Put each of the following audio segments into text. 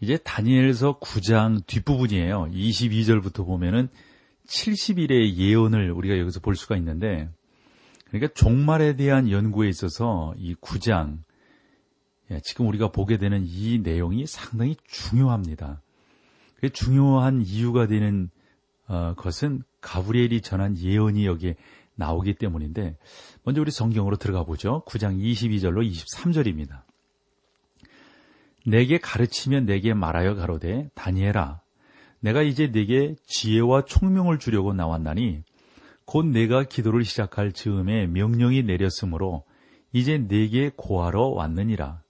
이제 다니엘서 9장 뒷부분이에요. 22절부터 보면은 70일의 예언을 우리가 여기서 볼 수가 있는데, 그러니까 종말에 대한 연구에 있어서 이 9장, 예, 지금 우리가 보게 되는 이 내용이 상당히 중요합니다. 그 중요한 이유가 되는 어, 것은 가브리엘이 전한 예언이 여기에 나오기 때문인데, 먼저 우리 성경으로 들어가 보죠. 9장 22절로 23절입니다. 내게 가르치면 내게 말하여 가로되 다니엘아 내가 이제 내게 지혜와 총명을 주려고 나왔나니 곧 내가 기도를 시작할 즈음에 명령이 내렸으므로 이제 내게 고하러 왔느니라.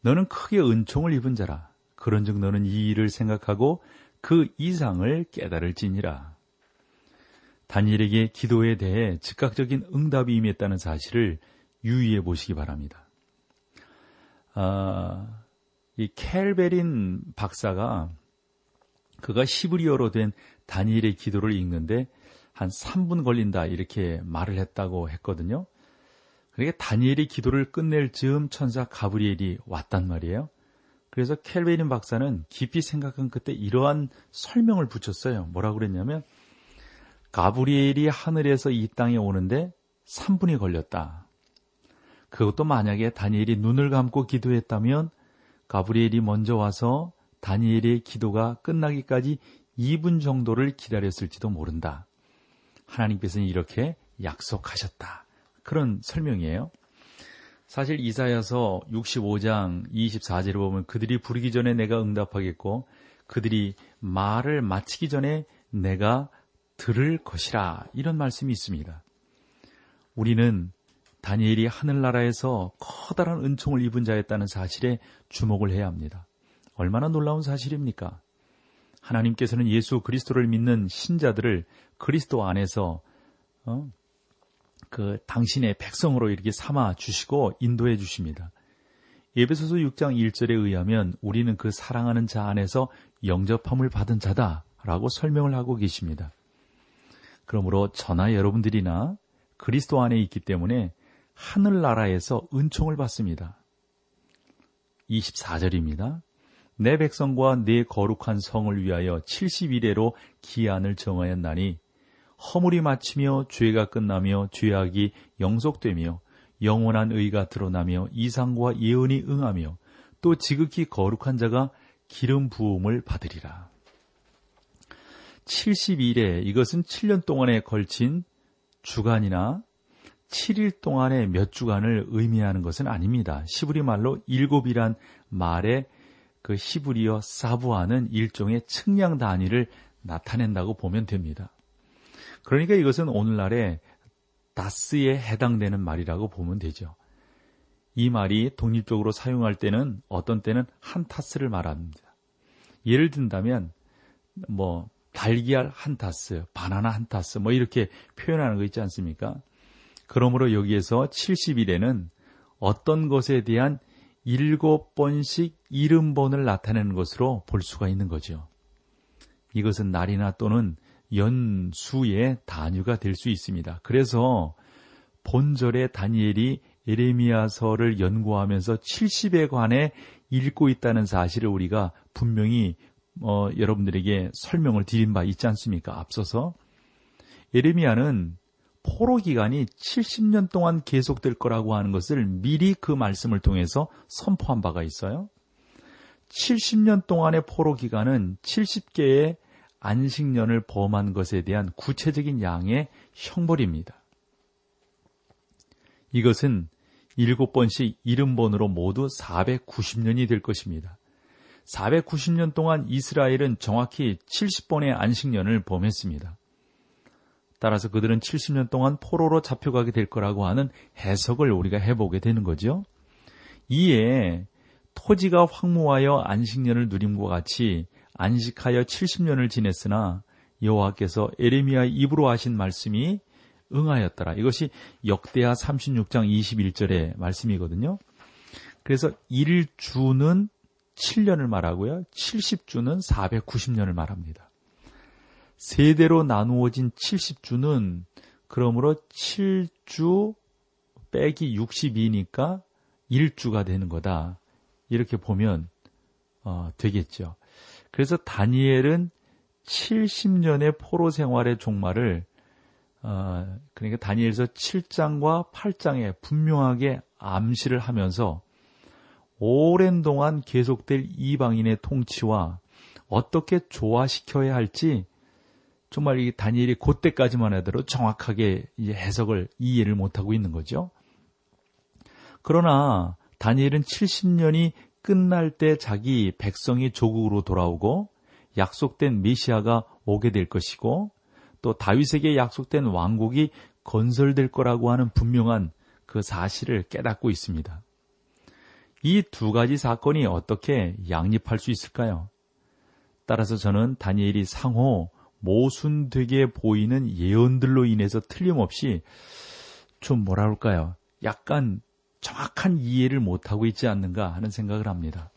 너는 크게 은총을 입은 자라. 그런즉 너는 이 일을 생각하고 그 이상을 깨달을지니라. 다니엘에게 기도에 대해 즉각적인 응답이 임했다는 사실을 유의해 보시기 바랍니다. 아, 이 켈베린 박사가 그가 시브리어로 된 다니엘의 기도를 읽는데 한 3분 걸린다 이렇게 말을 했다고 했거든요. 그러니까 다니엘이 기도를 끝낼 즈음 천사 가브리엘이 왔단 말이에요. 그래서 켈베린 박사는 깊이 생각한 그때 이러한 설명을 붙였어요. 뭐라고 그랬냐면 가브리엘이 하늘에서 이 땅에 오는데 3분이 걸렸다. 그것도 만약에 다니엘이 눈을 감고 기도했다면 가브리엘이 먼저 와서 다니엘의 기도가 끝나기까지 2분 정도를 기다렸을지도 모른다. 하나님께서는 이렇게 약속하셨다. 그런 설명이에요. 사실 이사야서 65장 24절을 보면 그들이 부르기 전에 내가 응답하겠고 그들이 말을 마치기 전에 내가 들을 것이라 이런 말씀이 있습니다. 우리는 다니엘이 하늘나라에서 커다란 은총을 입은 자였다는 사실에 주목을 해야 합니다. 얼마나 놀라운 사실입니까? 하나님께서는 예수 그리스도를 믿는 신자들을 그리스도 안에서 어? 그 당신의 백성으로 이렇게 삼아 주시고 인도해 주십니다. 예배소서 6장 1절에 의하면 우리는 그 사랑하는 자 안에서 영접함을 받은 자다라고 설명을 하고 계십니다. 그러므로 저나 여러분들이나 그리스도 안에 있기 때문에 하늘나라에서 은총을 받습니다. 24절입니다. 내 백성과 내 거룩한 성을 위하여 70일에로 기한을 정하였나니 허물이 마치며 죄가 끝나며 죄악이 영속되며 영원한 의가 드러나며 이상과 예언이 응하며 또 지극히 거룩한 자가 기름 부음을 받으리라. 70일에 이것은 7년 동안에 걸친 주간이나 7일 동안의 몇 주간을 의미하는 것은 아닙니다. 시브리 말로 일곱이란 말의 그 시브리어 사부하는 일종의 측량 단위를 나타낸다고 보면 됩니다. 그러니까 이것은 오늘날의 다스에 해당되는 말이라고 보면 되죠. 이 말이 독립적으로 사용할 때는 어떤 때는 한 타스를 말합니다. 예를 든다면 뭐 달걀 한 타스, 바나나 한 타스 뭐 이렇게 표현하는 거 있지 않습니까? 그러므로 여기에서 70일에는 어떤 것에 대한 일곱 번씩 이름번을 나타내는 것으로 볼 수가 있는 거죠. 이것은 날이나 또는 연수의 단위가 될 수 있습니다. 그래서 본절에 다니엘이 에레미야서를 연구하면서 70에 관해 읽고 있다는 사실을 우리가 분명히 어, 여러분들에게 설명을 드린 바 있지 않습니까? 앞서서 에레미야는 포로 기간이 70년 동안 계속될 거라고 하는 것을 미리 그 말씀을 통해서 선포한 바가 있어요. 70년 동안의 포로 기간은 70개의 안식년을 범한 것에 대한 구체적인 양의 형벌입니다. 이것은 7번씩 70번으로 모두 490년이 될 것입니다. 490년 동안 이스라엘은 정확히 70번의 안식년을 범했습니다. 따라서 그들은 70년 동안 포로로 잡혀가게 될 거라고 하는 해석을 우리가 해보게 되는 거죠. 이에 토지가 황무하여 안식년을 누림과 같이 안식하여 70년을 지냈으나 여호와께서 에레미야 입으로 하신 말씀이 응하였더라. 이것이 역대하 36장 21절의 말씀이거든요. 그래서 1주는 7년을 말하고요. 70주는 490년을 말합니다. 세대로 나누어진 70주는 그러므로 7주 빼기 62니까 1주가 되는 거다. 이렇게 보면 어, 되겠죠. 그래서 다니엘은 70년의 포로 생활의 종말을 어, 그러니까 다니엘서 7장과 8장에 분명하게 암시를 하면서 오랜 동안 계속될 이방인의 통치와 어떻게 조화시켜야 할지 정말 이 다니엘이 그때까지만 하더라도 정확하게 해석을 이해를 못하고 있는 거죠. 그러나 다니엘은 70년이 끝날 때 자기 백성이 조국으로 돌아오고 약속된 메시아가 오게 될 것이고 또 다윗에게 약속된 왕국이 건설될 거라고 하는 분명한 그 사실을 깨닫고 있습니다. 이 두 가지 사건이 어떻게 양립할 수 있을까요? 따라서 저는 다니엘이 상호 모순되게 보이는 예언들로 인해서 틀림없이 좀 뭐라 그럴까요? 약간 정확한 이해를 못하고 있지 않는가 하는 생각을 합니다.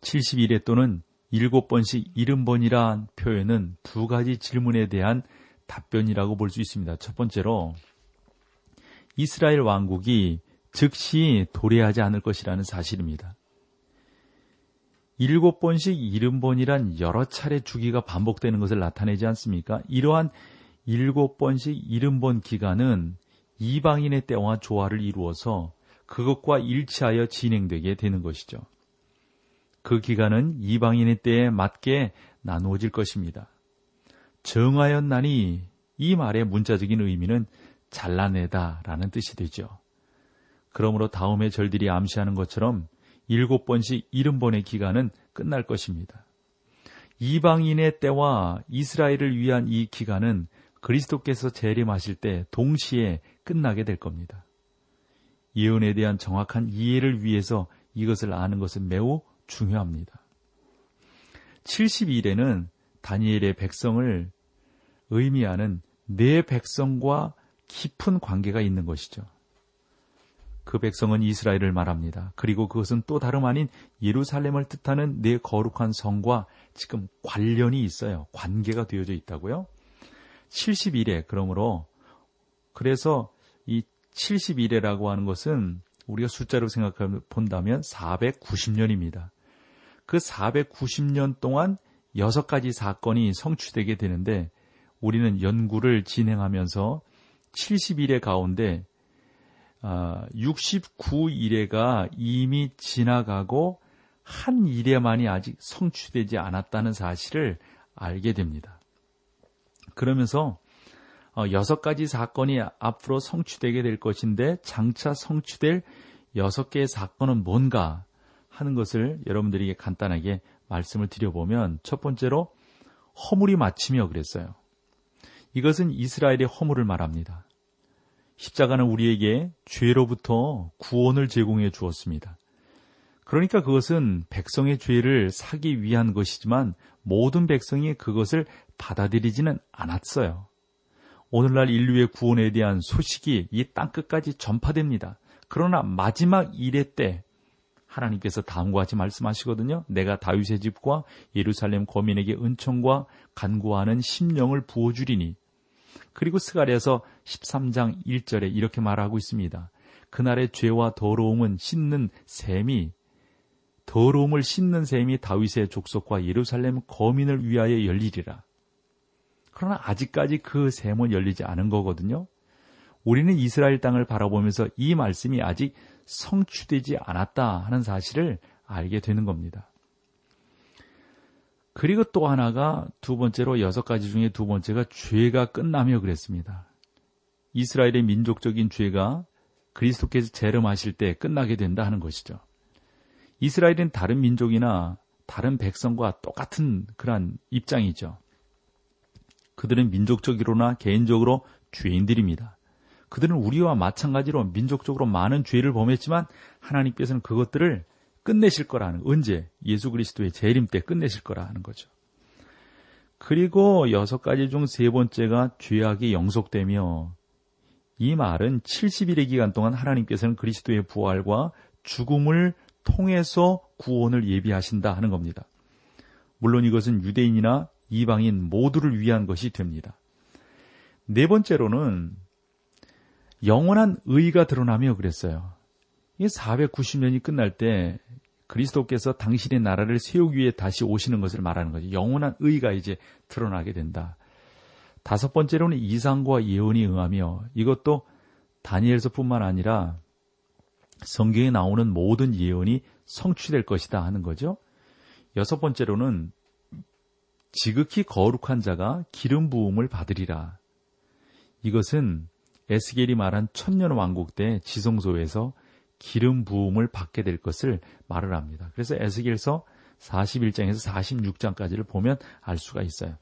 71회 또는 7번씩 70번이란 표현은 두 가지 질문에 대한 답변이라고 볼 수 있습니다. 첫 번째로 이스라엘 왕국이 즉시 도래하지 않을 것이라는 사실입니다. 일곱 번씩 일흔 번이란 여러 차례 주기가 반복되는 것을 나타내지 않습니까? 이러한 일곱 번씩 일흔 번 기간은 이방인의 때와 조화를 이루어서 그것과 일치하여 진행되게 되는 것이죠. 그 기간은 이방인의 때에 맞게 나누어질 것입니다. 정하였나니 이 말의 문자적인 의미는 잘라내다 라는 뜻이 되죠. 그러므로 다음의 절들이 암시하는 것처럼 일곱 번씩 일흔 번의 기간은 끝날 것입니다. 이방인의 때와 이스라엘을 위한 이 기간은 그리스도께서 재림하실 때 동시에 끝나게 될 겁니다. 예언에 대한 정확한 이해를 위해서 이것을 아는 것은 매우 중요합니다. 72일에는 다니엘의 백성을 의미하는 내 백성과 깊은 관계가 있는 것이죠. 그 백성은 이스라엘을 말합니다. 그리고 그것은 또 다름 아닌 예루살렘을 뜻하는 내 거룩한 성과 지금 관련이 있어요. 관계가 되어져 있다고요. 71회 그러므로 그래서 이 71회라고 하는 것은 우리가 숫자로 생각해 본다면 490년입니다. 그 490년 동안 여섯 가지 사건이 성취되게 되는데 우리는 연구를 진행하면서 70일의 가운데 69일에가 아, 이미 지나가고 한 일에만이 아직 성취되지 않았다는 사실을 알게 됩니다. 그러면서 어, 여섯 가지 사건이 앞으로 성취되게 될 것인데 장차 성취될 여섯 개의 사건은 뭔가 하는 것을 여러분들에게 간단하게 말씀을 드려보면 첫 번째로 허물이 마치며 그랬어요. 이것은 이스라엘의 허물을 말합니다. 십자가는 우리에게 죄로부터 구원을 제공해 주었습니다. 그러니까 그것은 백성의 죄를 사기 위한 것이지만 모든 백성이 그것을 받아들이지는 않았어요. 오늘날 인류의 구원에 대한 소식이 이 땅끝까지 전파됩니다. 그러나 마지막 일의 때 하나님께서 다음과 같이 말씀하시거든요. 내가 다윗의 집과 예루살렘 거민에게 은총과 간구하는 심령을 부어주리니 그리고 스가랴서 13장 1절에 이렇게 말하고 있습니다. 그날의 죄와 더러움은 씻는 셈이 더러움을 씻는 셈이 다윗의 족속과 예루살렘 거민을 위하여 열리리라. 그러나 아직까지 그 셈은 열리지 않은 거거든요. 우리는 이스라엘 땅을 바라보면서 이 말씀이 아직 성취되지 않았다 하는 사실을 알게 되는 겁니다. 그리고 또 하나가 두 번째로 여섯 가지 중에 두 번째가 죄가 끝나며 그랬습니다. 이스라엘의 민족적인 죄가 그리스도께서 재림하실 때 끝나게 된다 하는 것이죠. 이스라엘은 다른 민족이나 다른 백성과 똑같은 그러한 입장이죠. 그들은 민족적으로나 개인적으로 죄인들입니다. 그들은 우리와 마찬가지로 민족적으로 많은 죄를 범했지만 하나님께서는 그것들을 끝내실 거라는 언제 예수 그리스도의 재림 때 끝내실 거라는 거죠. 그리고 여섯 가지 중 세 번째가 죄악이 영속되며 이 말은 70일의 기간 동안 하나님께서는 그리스도의 부활과 죽음을 통해서 구원을 예비하신다 하는 겁니다. 물론 이것은 유대인이나 이방인 모두를 위한 것이 됩니다. 네 번째로는 영원한 의가 드러나며 그랬어요. 이 490년이 끝날 때 그리스도께서 당신의 나라를 세우기 위해 다시 오시는 것을 말하는 거죠. 영원한 의가 이제 드러나게 된다. 다섯 번째로는 이상과 예언이 응하며 이것도 다니엘서뿐만 아니라 성경에 나오는 모든 예언이 성취될 것이다 하는 거죠. 여섯 번째로는 지극히 거룩한 자가 기름 부음을 받으리라. 이것은 에스겔이 말한 천년 왕국 때 지성소에서 기름 부음을 받게 될 것을 말을 합니다. 그래서 에스겔서 41장에서 46장까지를 보면 알 수가 있어요.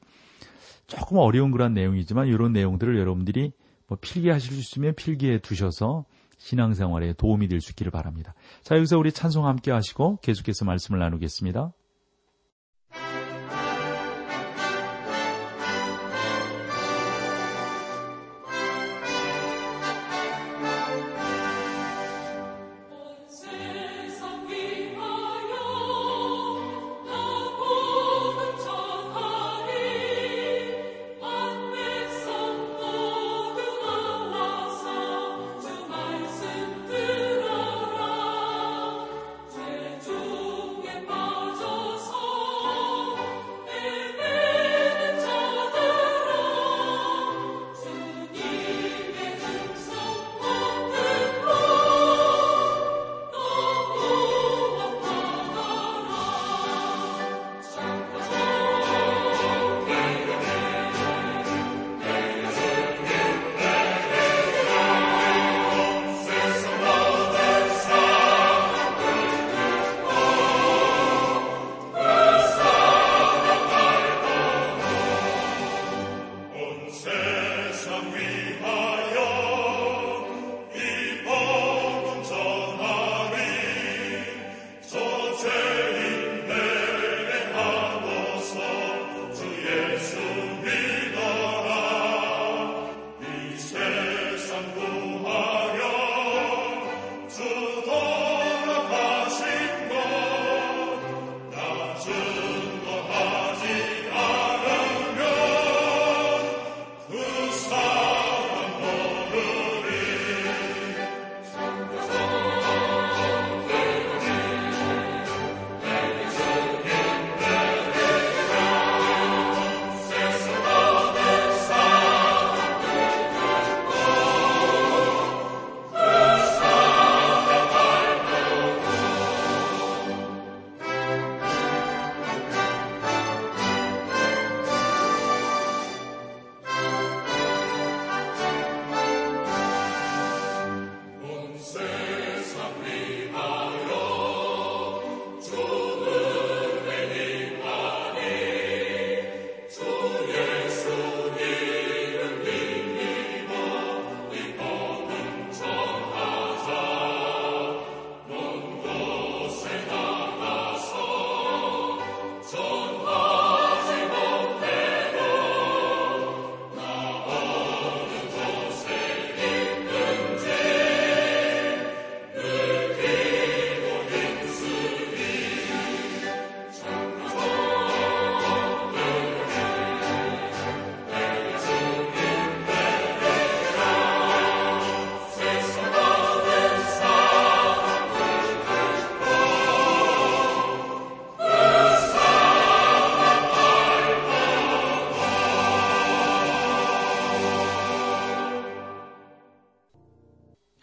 조금 어려운 그런 내용이지만 이런 내용들을 여러분들이 뭐 필기하실 수 있으면 필기해 두셔서 신앙생활에 도움이 될 수 있기를 바랍니다. 자, 여기서 우리 찬송 함께 하시고 계속해서 말씀을 나누겠습니다.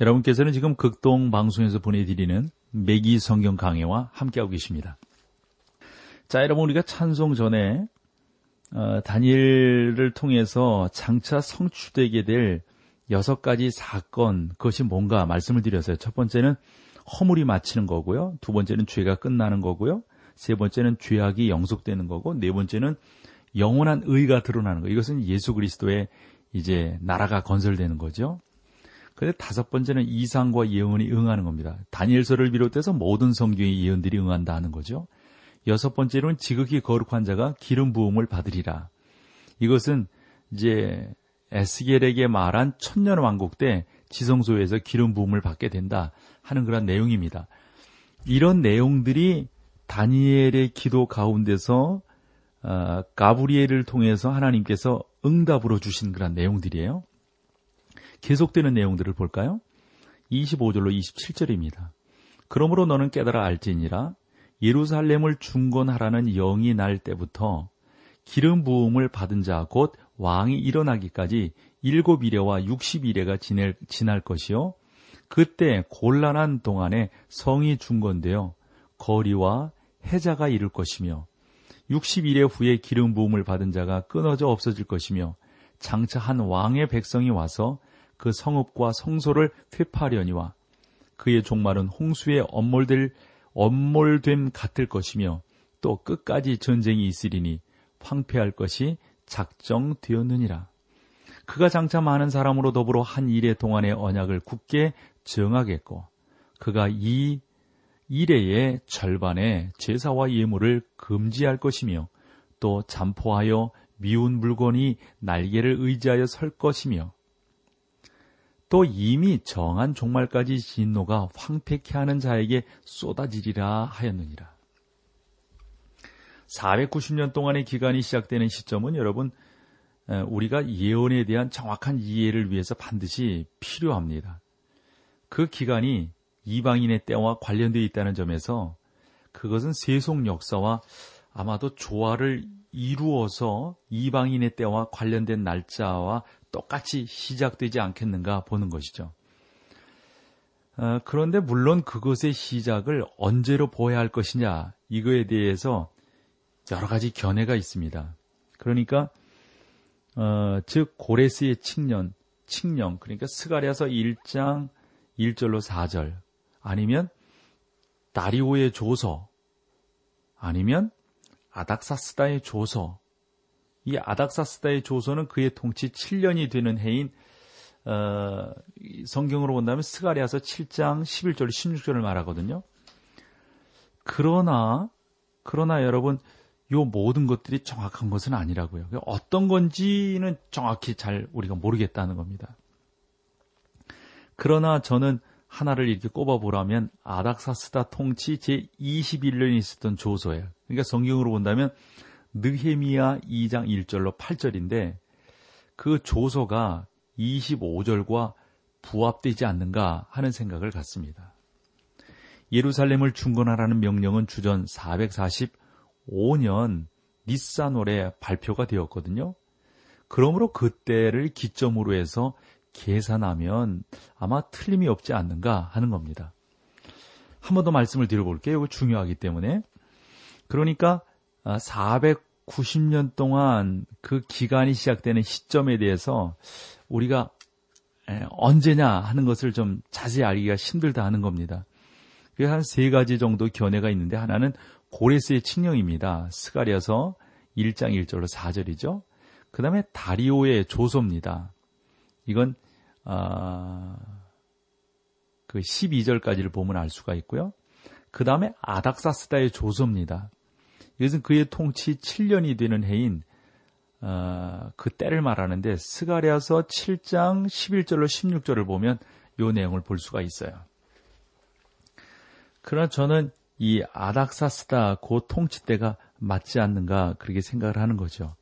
여러분께서는 지금 극동 방송에서 보내드리는 매기 성경 강해와 함께하고 계십니다. 자, 여러분 우리가 찬송 전에 어, 다니엘을 통해서 장차 성취되게 될 여섯 가지 사건 그것이 뭔가 말씀을 드렸어요. 첫 번째는 허물이 마치는 거고요. 두 번째는 죄가 끝나는 거고요. 세 번째는 죄악이 영속되는 거고 네 번째는 영원한 의가 드러나는 거. 이것은 예수 그리스도의 이제 나라가 건설되는 거죠. 그런데 다섯 번째는 이상과 예언이 응하는 겁니다. 다니엘서를 비롯해서 모든 성경의 예언들이 응한다 하는 거죠. 여섯 번째로는 지극히 거룩한 자가 기름 부음을 받으리라. 이것은 이제 에스겔에게 말한 천년 왕국 때 지성소에서 기름 부음을 받게 된다 하는 그런 내용입니다. 이런 내용들이 다니엘의 기도 가운데서 어, 가브리엘을 통해서 하나님께서 응답으로 주신 그런 내용들이에요. 계속되는 내용들을 볼까요? 25절로 27절입니다. 그러므로 너는 깨달아 알지니라 예루살렘을 중건하라는 영이 날 때부터 기름 부음을 받은 자 곧 왕이 일어나기까지 일곱 이래와 육십 지낼, 지날 것이요. 그때 곤란한 동안에 성이 중건되어 거리와 해자가 이를 것이며 60일의 후에 기름 부음을 받은 자가 끊어져 없어질 것이며 장차 한 왕의 백성이 와서 그 성읍과 성소를 회파하려니와 그의 종말은 홍수에 엄몰될 엄몰됨 같을 것이며 또 끝까지 전쟁이 있으리니 황폐할 것이 작정되었느니라. 그가 장차 많은 사람으로 더불어 한 일의 동안의 언약을 굳게 정하겠고 그가 이 일회의 절반에 제사와 예물을 금지할 것이며 또 잠포하여 미운 물건이 날개를 의지하여 설 것이며 또 이미 정한 종말까지 진노가 황폐케 하는 자에게 쏟아지리라 하였느니라. 490년 동안의 기간이 시작되는 시점은 여러분 우리가 예언에 대한 정확한 이해를 위해서 반드시 필요합니다. 그 기간이 이방인의 때와 관련되어 있다는 점에서 그것은 세속 역사와 아마도 조화를 이루어서 이방인의 때와 관련된 날짜와 똑같이 시작되지 않겠는가 보는 것이죠. 어, 그런데 물론 그것의 시작을 언제로 보아야 할 것이냐 이거에 대해서 여러 가지 견해가 있습니다. 그러니까 어, 즉 고레스의 칙년, 칙령 그러니까 스가랴서 1장 1절로 4절 아니면 다리오의 조서 아니면 아닥사스다의 조서 이 아닥사스다의 조서는 그의 통치 7년이 되는 해인 어, 성경으로 본다면 스가리아서 7장 11절 16절을 말하거든요. 그러나 그러나 여러분 요 모든 것들이 정확한 것은 아니라고요. 어떤 건지는 정확히 잘 우리가 모르겠다는 겁니다. 그러나 저는 하나를 이렇게 꼽아보라면 아닥사스다 통치 제21년이 있었던 조서예요. 그러니까 성경으로 본다면 느헤미야 2장 1절로 8절인데 그 조서가 25절과 부합되지 않는가 하는 생각을 갖습니다. 예루살렘을 중건하라는 명령은 주전 445년 니산월에 발표가 되었거든요. 그러므로 그때를 기점으로 해서 계산하면 아마 틀림이 없지 않는가 하는 겁니다. 한 번 더 말씀을 드려볼게요. 중요하기 때문에. 그러니까 490년 동안 그 기간이 시작되는 시점에 대해서 우리가 언제냐 하는 것을 좀 자세히 알기가 힘들다 하는 겁니다. 그래서 한 세 가지 정도 견해가 있는데 하나는 고레스의 칙령입니다. 스가리아서 1장 1절로 4절이죠. 그 다음에 다리오의 조소입니다. 이건 어, 그 12절까지를 보면 알 수가 있고요. 그 다음에 아닥사스다의 조소입니다. 이것은 그의 통치 7년이 되는 해인 어, 그 때를 말하는데 스가랴서 7장 11절로 16절을 보면 이 내용을 볼 수가 있어요. 그러나 저는 이 아닥사스다 그 통치 때가 맞지 않는가 그렇게 생각을 하는 거죠.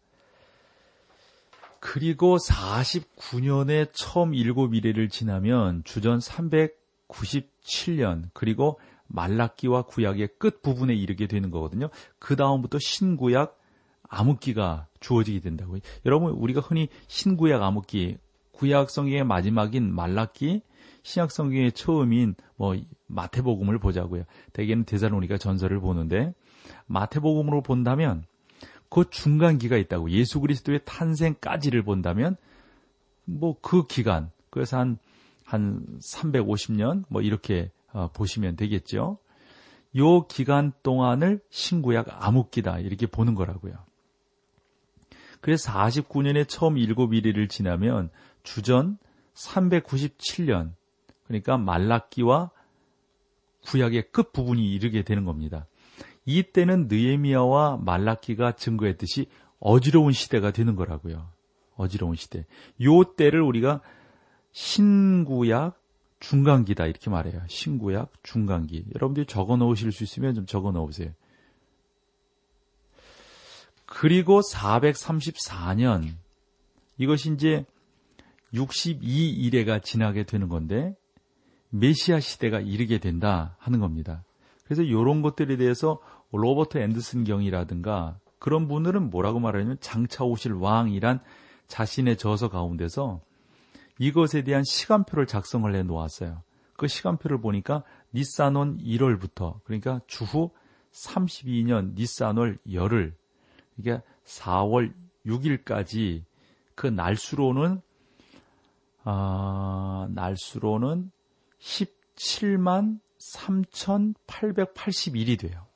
그리고 49년에 처음 일곱 이래를 지나면 주전 397년 그리고 말라기와 구약의 끝 부분에 이르게 되는 거거든요. 그 다음부터 신구약 암흑기가 주어지게 된다고요. 여러분 우리가 흔히 신구약 암흑기, 구약 성경의 마지막인 말라기, 신약 성경의 처음인 뭐 마태복음을 보자고요. 대개는 대사로니까 전설을 보는데 마태복음으로 본다면 그 중간기가 있다고 예수 그리스도의 탄생까지를 본다면 뭐 그 기간 그래서 한한 350년 뭐 이렇게 어, 보시면 되겠죠. 요 기간 동안을 신구약 암흑기다 이렇게 보는 거라고요. 그래서 49년에 처음 일곱 일일을 지나면 주전 397년 그러니까 말라기와 구약의 끝 부분이 이르게 되는 겁니다. 이때는 느에미아와 말라기가 증거했듯이 어지러운 시대가 되는 거라고요. 어지러운 시대. 요 때를 우리가 신구약 중간기다 이렇게 말해요. 신구약 중간기. 여러분들이 적어 놓으실 수 있으면 좀 적어 놓으세요. 그리고 434년 이것이 이제 62일에가 지나게 되는 건데 메시아 시대가 이르게 된다 하는 겁니다. 그래서 이런 것들에 대해서 로버트 앤더슨 경이라든가 그런 분들은 뭐라고 말하냐면 장차 오실 왕이란 자신의 저서 가운데서 이것에 대한 시간표를 작성을 해 놓았어요. 그 시간표를 보니까 니산원 1월부터 그러니까 주후 32년 니산월 열흘 이게 4월 6일까지 그 날수로는 아, 날수로는 17만 3,881이 돼요.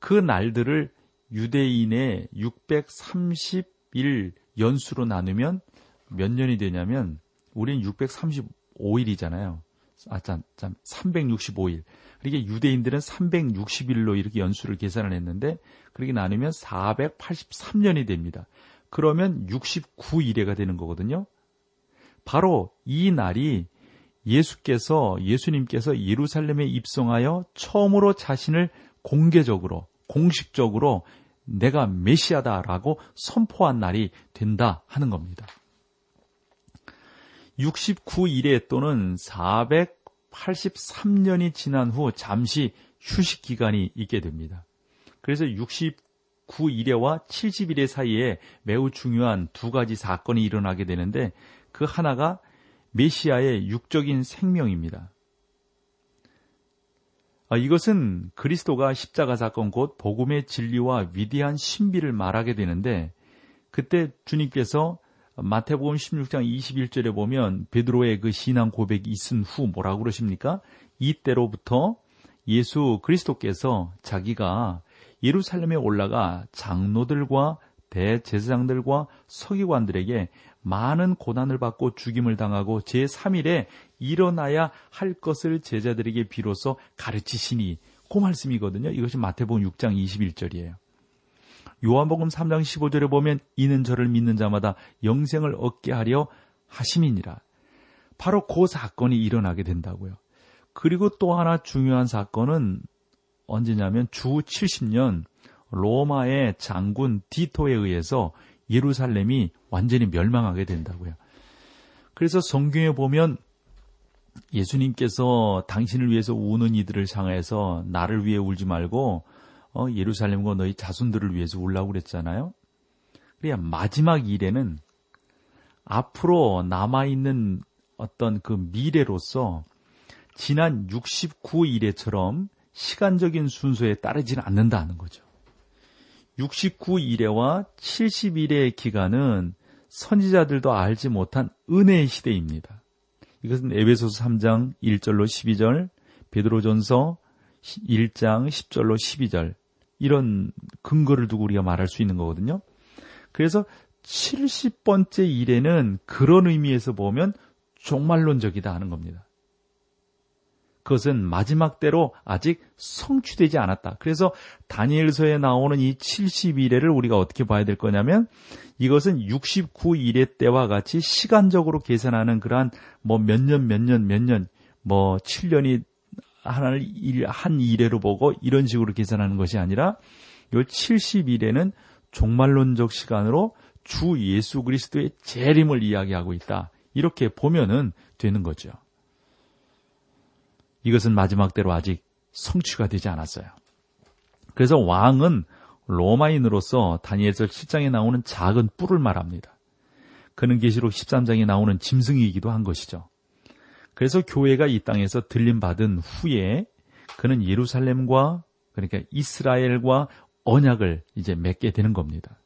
그 날들을 유대인의 631 연수로 나누면 몇 년이 되냐면 우리는 635일이잖아요. 아, 참, 참 365일. 그러니까 유대인들은 360일로 이렇게 연수를 계산을 했는데 그렇게 나누면 483년이 됩니다. 그러면 69일에가 되는 거거든요. 바로 이 날이 예수께서 예수님께서 예루살렘에 입성하여 처음으로 자신을 공개적으로 공식적으로 내가 메시아다라고 선포한 날이 된다 하는 겁니다. 69일에 또는 483년이 지난 후 잠시 휴식 기간이 있게 됩니다. 그래서 69일에와 70일의 사이에 매우 중요한 두 가지 사건이 일어나게 되는데 그 하나가 메시아의 육적인 생명입니다. 아, 이것은 그리스도가 십자가 사건 곧 복음의 진리와 위대한 신비를 말하게 되는데 그때 주님께서 마태복음 16장 21절에 보면 베드로의 그 신앙 고백이 있은 후 뭐라고 그러십니까? 이때로부터 예수 그리스도께서 자기가 예루살렘에 올라가 장로들과 대제사장들과 서기관들에게 많은 고난을 받고 죽임을 당하고 제3일에 일어나야 할 것을 제자들에게 비로소 가르치시니 그 말씀이거든요. 이것이 마태복음 6장 21절이에요. 요한복음 3장 15절에 보면 이는 저를 믿는 자마다 영생을 얻게 하려 하심이니라. 바로 그 사건이 일어나게 된다고요. 그리고 또 하나 중요한 사건은 언제냐면 주 70년 로마의 장군 디토에 의해서 예루살렘이 완전히 멸망하게 된다고요. 그래서 성경에 보면 예수님께서 당신을 위해서 우는 이들을 향해서 나를 위해 울지 말고 어, 예루살렘과 너희 자손들을 위해서 울라고 그랬잖아요. 그래야 마지막 일에는 앞으로 남아있는 어떤 그 미래로서 지난 69일에처럼 시간적인 순서에 따르지는 않는다는 거죠. 69일에와 70일의 기간은 선지자들도 알지 못한 은혜의 시대입니다. 이것은 에베소서 3장 1절로 12절, 베드로전서 1장 10절로 12절 이런 근거를 두고 우리가 말할 수 있는 거거든요. 그래서 70번째 일에는 그런 의미에서 보면 종말론적이다 하는 겁니다. 그것은 마지막 때로 아직 성취되지 않았다. 그래서 다니엘서에 나오는 이 70일에를 우리가 어떻게 봐야 될 거냐면 이것은 69일의 때와 같이 시간적으로 계산하는 그러한 뭐 몇 년, 몇 년, 몇 년, 뭐 7년이 하나를 일, 한 일회로 보고 이런 식으로 계산하는 것이 아니라 이 70일에는 종말론적 시간으로 주 예수 그리스도의 재림을 이야기하고 있다. 이렇게 보면은 되는 거죠. 이것은 마지막 때로 아직 성취가 되지 않았어요. 그래서 왕은 로마인으로서 다니엘서 7장에 나오는 작은 뿔을 말합니다. 그는 계시록 13장에 나오는 짐승이기도 한 것이죠. 그래서 교회가 이 땅에서 들림 받은 후에 그는 예루살렘과 그러니까 이스라엘과 언약을 이제 맺게 되는 겁니다.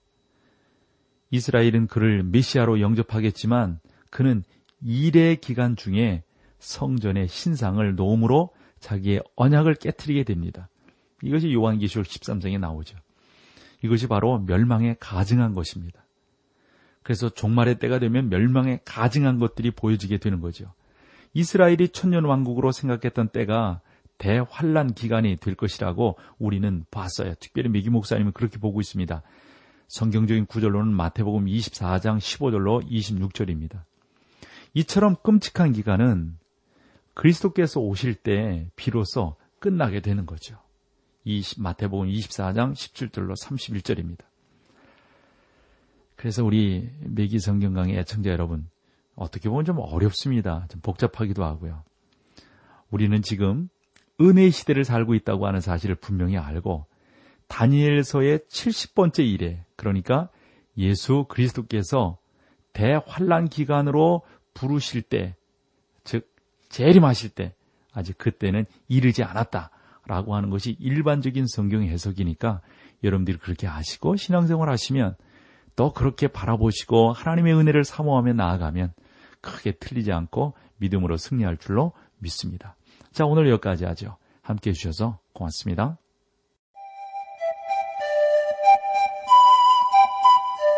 이스라엘은 그를 메시아로 영접하겠지만 그는 일의 기간 중에 성전의 신상을 놓음으로 자기의 언약을 깨뜨리게 됩니다. 이것이 요한계시록 13장에 나오죠. 이것이 바로 멸망에 가증한 것입니다. 그래서 종말의 때가 되면 멸망에 가증한 것들이 보여지게 되는 거죠. 이스라엘이 천년 왕국으로 생각했던 때가 대환란 기간이 될 것이라고 우리는 봤어요. 특별히 미기 목사님은 그렇게 보고 있습니다. 성경적인 구절로는 마태복음 24장 15절로 26절입니다. 이처럼 끔찍한 기간은 그리스도께서 오실 때 비로소 끝나게 되는 거죠. 이 마태복음 24장 17절로 31절입니다. 그래서 우리 매기 성경 강의 애청자 여러분, 어떻게 보면 좀 어렵습니다. 좀 복잡하기도 하고요. 우리는 지금 은혜의 시대를 살고 있다고 하는 사실을 분명히 알고 다니엘서의 70번째 일에 그러니까 예수 그리스도께서 대환란 기간으로 부르실 때, 즉 재림하실 때 아직 그때는 이르지 않았다라고 하는 것이 일반적인 성경 해석이니까 여러분들이 그렇게 아시고 신앙생활 하시면 또 그렇게 바라보시고 하나님의 은혜를 사모하며 나아가면 크게 틀리지 않고 믿음으로 승리할 줄로 믿습니다. 자, 오늘 여기까지 하죠. 함께 해주셔서 고맙습니다.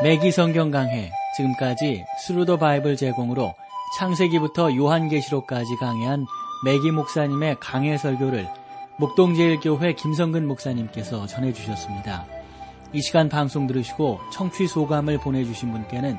매기 성경 강해 지금까지 Thru the Bible 제공으로 창세기부터 요한계시록까지 강해한 매기 목사님의 강해 설교를 목동제일교회 김성근 목사님께서 전해주셨습니다. 이 시간 방송 들으시고 청취 소감을 보내주신 분께는